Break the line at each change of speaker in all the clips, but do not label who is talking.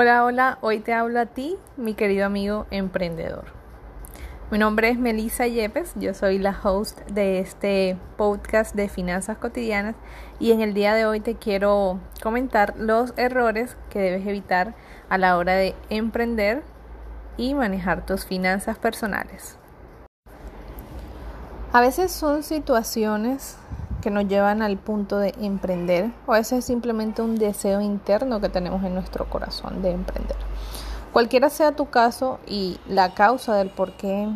Hola, hola, hoy te hablo a ti, mi querido amigo emprendedor. Mi nombre es Melissa Yepes, yo soy la host de este podcast de finanzas cotidianas y en el día de hoy te quiero comentar los errores que debes evitar a la hora de emprender y manejar tus finanzas personales. A veces son situaciones que nos llevan al punto de emprender o veces es simplemente un deseo interno que tenemos en nuestro corazón de emprender. Cualquiera sea tu caso y la causa del por qué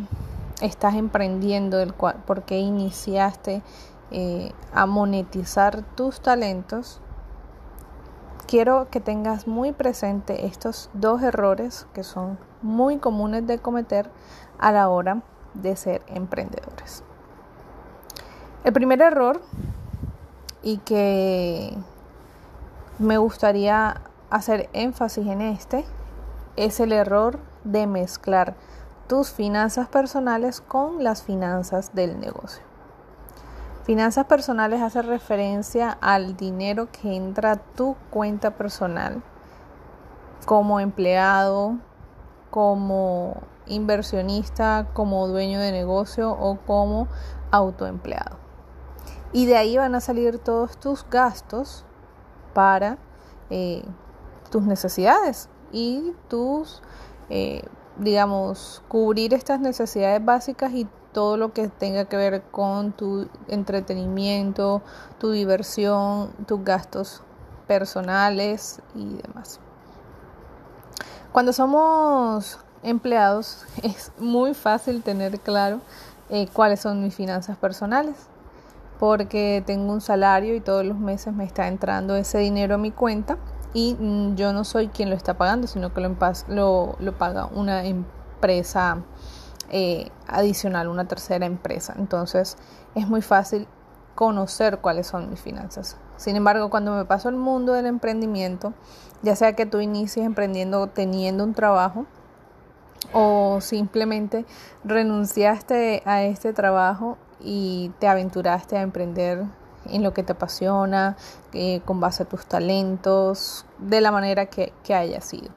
estás emprendiendo, del cual, por qué iniciaste eh, a monetizar tus talentos, quiero que tengas muy presente estos dos errores que son muy comunes de cometer a la hora de ser emprendedores. El primer error y que me gustaría hacer énfasis en este es el error de mezclar tus finanzas personales con las finanzas del negocio. Finanzas personales hace referencia al dinero que entra a tu cuenta personal como empleado, como inversionista, como dueño de negocio o como autoempleado. Y de ahí van a salir todos tus gastos para eh, tus necesidades y tus, eh, digamos, cubrir estas necesidades básicas y todo lo que tenga que ver con tu entretenimiento, tu diversión, tus gastos personales y demás. Cuando somos empleados es muy fácil tener claro eh, cuáles son mis finanzas personales porque tengo un salario y todos los meses me está entrando ese dinero a mi cuenta y mm, yo no soy quien lo está pagando, sino que lo, lo, paga una empresa eh, adicional, una tercera empresa. Entonces es muy fácil conocer cuáles son mis finanzas. Sin embargo, cuando me paso al mundo del emprendimiento, ya sea que tú inicies emprendiendo teniendo un trabajo o simplemente renunciaste a este trabajo y te aventuraste a emprender en lo que te apasiona, eh, con base a tus talentos, de la manera que, haya sido.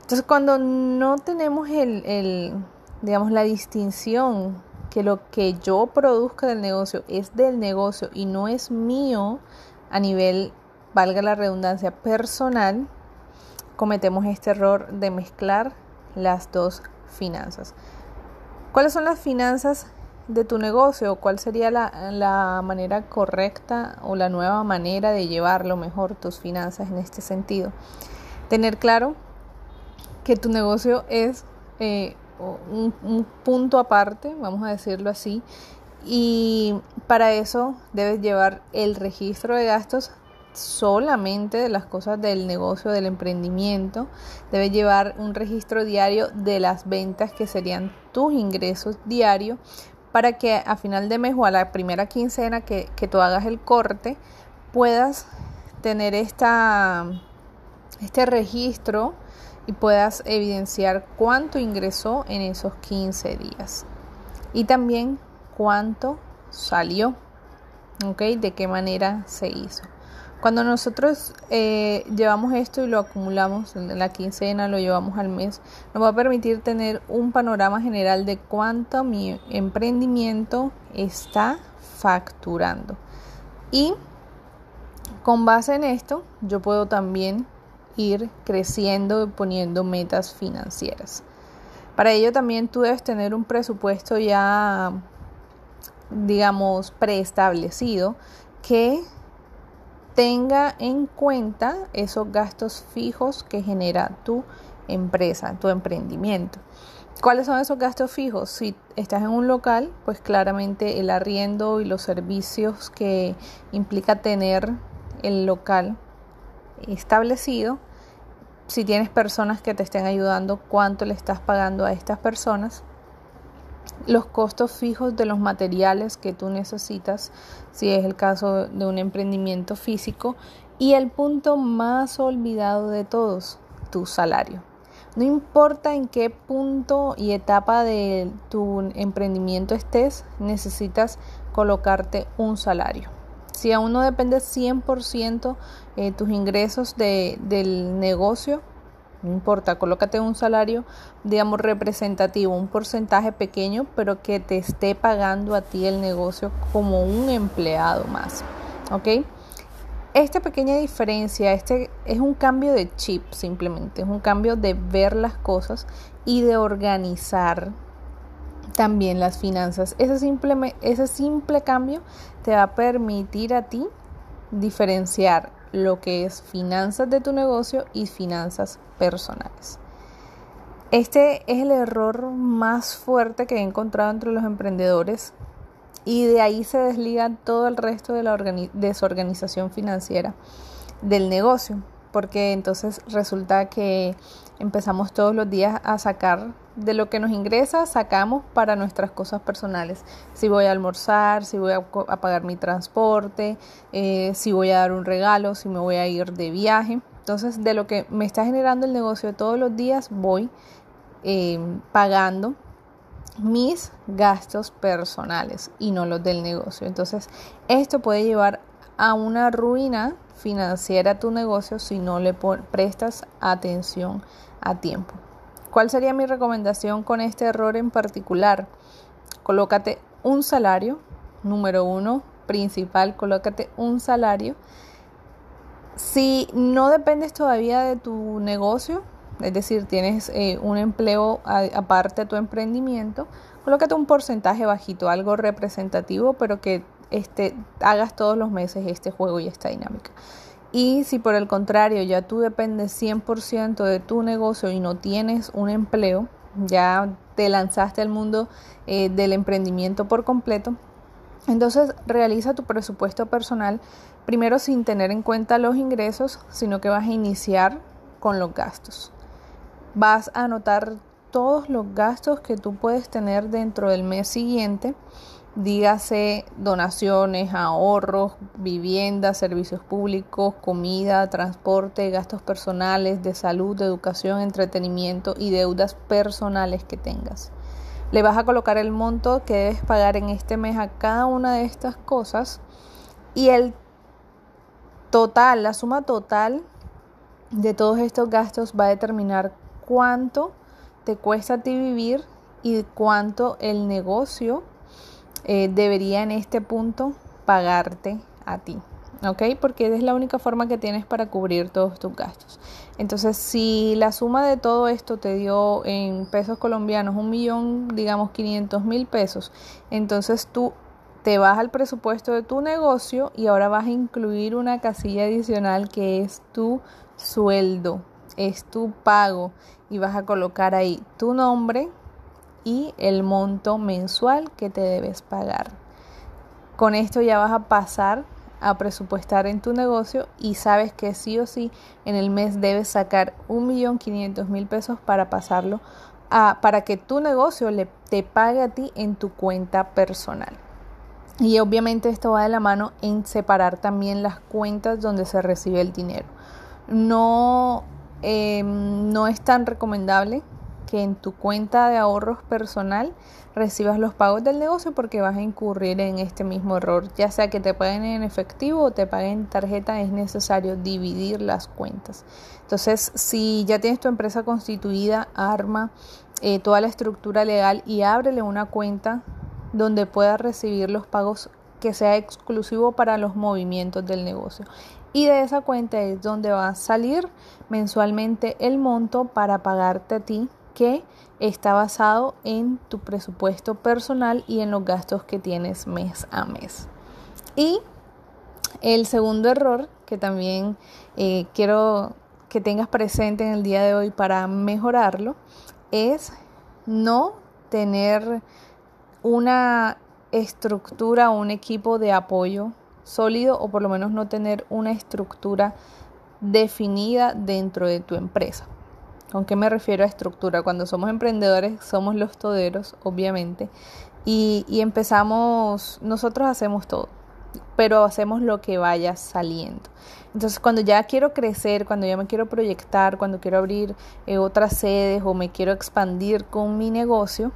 Entonces, cuando no tenemos el, digamos, la distinción que lo que yo produzca del negocio es del negocio y no es mío a nivel, valga la redundancia, personal, cometemos este error de mezclar las dos finanzas. ¿Cuáles son las finanzas de tu negocio, cuál sería la, manera correcta o la nueva manera de llevarlo mejor tus finanzas en este sentido. Tener claro que tu negocio es eh, un, punto aparte, vamos a decirlo así, y para eso debes llevar el registro de gastos solamente de las cosas del negocio, del emprendimiento. Debes llevar un registro diario de las ventas que serían tus ingresos diarios para que a final de mes o a la primera quincena que, tú hagas el corte puedas tener esta, este registro y puedas evidenciar cuánto ingresó en esos 15 días y también cuánto salió, ¿ok? De qué manera se hizo. Cuando nosotros eh, llevamos esto y lo acumulamos en la quincena, lo llevamos al mes, nos va a permitir tener un panorama general de cuánto mi emprendimiento está facturando. Y con base en esto, yo puedo también ir creciendo y poniendo metas financieras. Para ello también tú debes tener un presupuesto ya, digamos, preestablecido que tenga en cuenta esos gastos fijos que genera tu empresa, tu emprendimiento. ¿Cuáles son esos gastos fijos? Si estás en un local, pues claramente el arriendo y los servicios que implica tener el local establecido. Si tienes personas que te estén ayudando, cuánto le estás pagando a estas personas los costos fijos de los materiales que tú necesitas, si es el caso de un emprendimiento físico, y el punto más olvidado de todos, tu salario. No importa en qué punto y etapa de tu emprendimiento estés, necesitas colocarte un salario. Si aún no depende 100% eh, tus ingresos del negocio, no importa, colócate un salario, digamos, representativo, un porcentaje pequeño, pero que te esté pagando a ti el negocio como un empleado más. ¿Ok? Esta pequeña diferencia, este es un cambio de chip simplemente, es un cambio de ver las cosas y de organizar también las finanzas. Ese simple, ese simple cambio te va a permitir a ti diferenciar lo que es finanzas de tu negocio y finanzas personales. Este es el error más fuerte que he encontrado entre los emprendedores y de ahí se desliga todo el resto de la desorganización financiera del negocio, porque entonces resulta que empezamos todos los días a sacar de lo que nos ingresa, sacamos para nuestras cosas personales. Si voy a almorzar, si voy a, pagar mi transporte, eh, si voy a dar un regalo, si me voy a ir de viaje. Entonces, de lo que me está generando el negocio todos los días, voy eh, pagando mis gastos personales y no los del negocio. Entonces, esto puede llevar a una ruina financiera tu negocio si no le prestas atención a tiempo. ¿Cuál sería mi recomendación con este error en particular? Colócate un salario, número uno, principal, colócate un salario. Si no dependes todavía de tu negocio, es decir, tienes eh, un empleo aparte de tu emprendimiento, colócate un porcentaje bajito, algo representativo, pero que este, hagas todos los meses este juego y esta dinámica. Y si por el contrario ya tú dependes 100% de tu negocio y no tienes un empleo, ya te lanzaste al mundo eh, del emprendimiento por completo, entonces realiza tu presupuesto personal primero sin tener en cuenta los ingresos, sino que vas a iniciar con los gastos. Vas a anotar todos los gastos que tú puedes tener dentro del mes siguiente dígase donaciones, ahorros, vivienda, servicios públicos, comida, transporte, gastos personales, de salud, de educación, entretenimiento y deudas personales que tengas. Le vas a colocar el monto que debes pagar en este mes a cada una de estas cosas y el total, la suma total de todos estos gastos va a determinar cuánto te cuesta a ti vivir y cuánto el negocio eh, debería en este punto pagarte a ti. ¿ok? Porque es la única forma que tienes para cubrir todos tus gastos. Entonces, si la suma de todo esto te dio en pesos colombianos un millón, digamos 500 mil pesos, entonces tú te vas al presupuesto de tu negocio y ahora vas a incluir una casilla adicional que es tu sueldo, es tu pago y vas a colocar ahí tu nombre, y el monto mensual que te debes pagar. Con esto ya vas a pasar a presupuestar en tu negocio y sabes que sí o sí en el mes debes sacar un millón quinientos mil pesos para pasarlo a, para que tu negocio le, te pague a ti en tu cuenta personal. Y obviamente esto va de la mano en separar también las cuentas donde se recibe el dinero. No, em, no es tan recomendable que en tu cuenta de ahorros personal recibas los pagos del negocio porque vas a incurrir en este mismo error. Ya sea que te paguen en efectivo o te paguen en tarjeta, es necesario dividir las cuentas. Entonces, si ya tienes tu empresa constituida, arma eh, toda la estructura legal y ábrele una cuenta donde puedas recibir los pagos que sea exclusivo para los movimientos del negocio. Y de esa cuenta es donde va a salir mensualmente el monto para pagarte a ti que está basado en tu presupuesto personal y en los gastos que tienes mes a mes. Y el segundo error que también eh, quiero que tengas presente en el día de hoy para mejorarlo es no tener una estructura o un equipo de apoyo sólido o por lo menos no tener una estructura definida dentro de tu empresa. ¿Con me refiero a estructura? Cuando somos emprendedores somos los toderos, obviamente, y, empezamos, nosotros hacemos todo, pero hacemos lo que vaya saliendo. Entonces, cuando ya quiero crecer, cuando ya me quiero proyectar, cuando quiero abrir eh, otras sedes o me quiero expandir con mi negocio,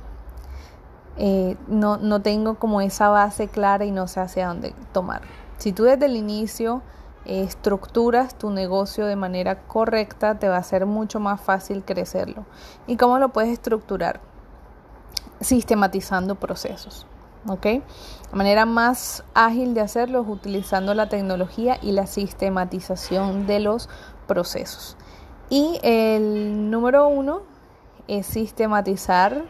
eh, no, no tengo como esa base clara y no sé hacia dónde tomar. Si tú desde el inicio estructuras tu negocio de manera correcta, te va a ser mucho más fácil crecerlo. ¿Y cómo lo puedes estructurar? Sistematizando procesos. ¿ok? La manera más ágil de hacerlo es utilizando la tecnología y la sistematización de los procesos. Y el número uno es sistematizar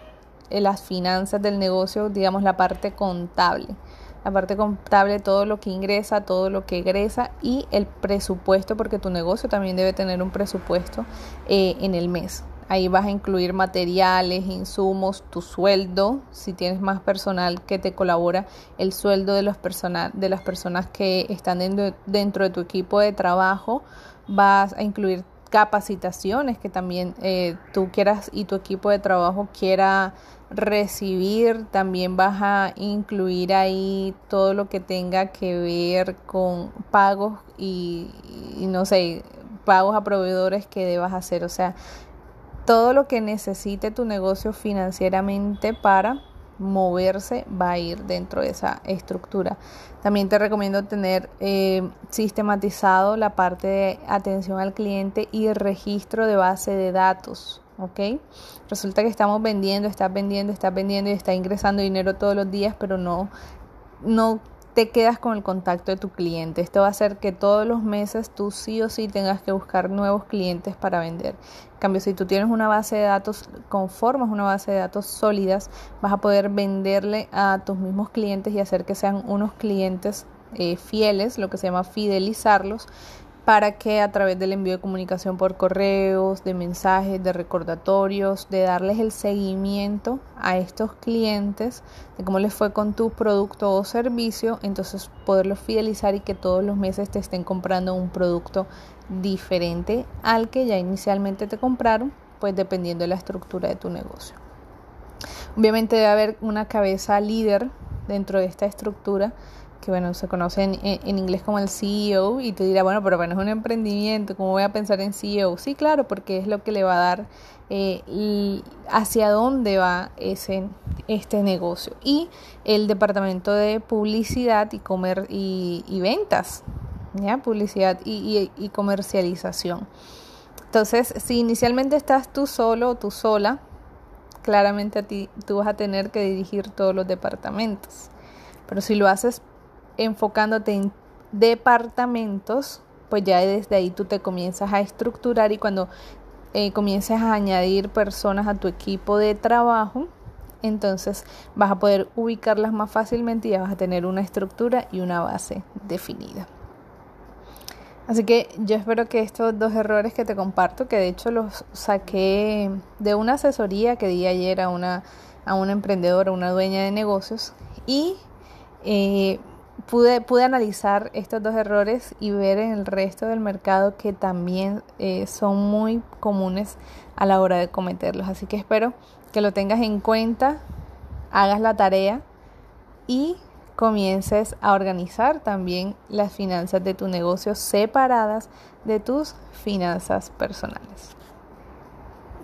las finanzas del negocio, digamos la parte contable. La parte contable, todo lo que ingresa, todo lo que egresa y el presupuesto, porque tu negocio también debe tener un presupuesto eh, en el mes. Ahí vas a incluir materiales, insumos, tu sueldo, si tienes más personal que te colabora, el sueldo de, los de las personas que están dentro, dentro de tu equipo de trabajo. Vas a incluir capacitaciones que también eh, tú quieras y tu equipo de trabajo quiera recibir. También vas a incluir ahí todo lo que tenga que ver con pagos y, y no sé, pagos a proveedores que debas hacer. O sea, todo lo que necesite tu negocio financieramente para moverse va a ir dentro de esa estructura. También te recomiendo tener eh, sistematizado la parte de atención al cliente y registro de base de datos. ¿Ok? Resulta que estamos vendiendo, estás vendiendo, estás vendiendo y está ingresando dinero todos los días, pero no, no te quedas con el contacto de tu cliente. Esto va a hacer que todos los meses tú sí o sí tengas que buscar nuevos clientes para vender. En cambio, si tú tienes una base de datos, conformas una base de datos sólidas, vas a poder venderle a tus mismos clientes y hacer que sean unos clientes eh, fieles, lo que se llama fidelizarlos, para que a través del envío de comunicación por correos, de mensajes, de recordatorios, de darles el seguimiento a estos clientes, de cómo les fue con tu producto o servicio, entonces poderlos fidelizar y que todos los meses te estén comprando un producto diferente al que ya inicialmente te compraron, pues dependiendo de la estructura de tu negocio. Obviamente debe haber una cabeza líder dentro de esta estructura que bueno, se conoce en, inglés como el CEO y te dirá, bueno, pero bueno, es un emprendimiento, ¿cómo voy a pensar en CEO? Sí, claro, porque es lo que le va a dar eh, hacia dónde va ese, este negocio. Y el departamento de publicidad y, comer, y, ventas, ¿ya? Publicidad y, y comercialización. Entonces, si inicialmente estás tú solo o tú sola, claramente a ti tú vas a tener que dirigir todos los departamentos. Pero si lo haces enfocándote en departamentos, pues ya desde ahí tú te comienzas a estructurar y cuando eh, comiences a añadir personas a tu equipo de trabajo, entonces vas a poder ubicarlas más fácilmente y ya vas a tener una estructura y una base definida. Así que yo espero que estos dos errores que te comparto, que de hecho los saqué de una asesoría que di ayer a una, a una emprendedora, una dueña de negocios, y eh, pude, pude analizar estos dos errores y ver en el resto del mercado que también eh, son muy comunes a la hora de cometerlos. Así que espero que lo tengas en cuenta, hagas la tarea y comiences a organizar también las finanzas de tu negocio separadas de tus finanzas personales.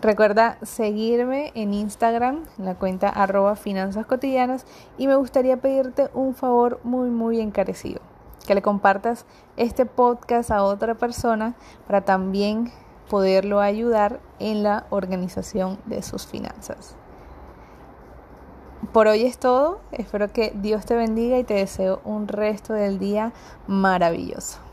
Recuerda seguirme en Instagram, en la cuenta arroba finanzas cotidianas y me gustaría pedirte un favor muy muy encarecido, que le compartas este podcast a otra persona para también poderlo ayudar en la organización de sus finanzas. Por hoy es todo, espero que Dios te bendiga y te deseo un resto del día maravilloso.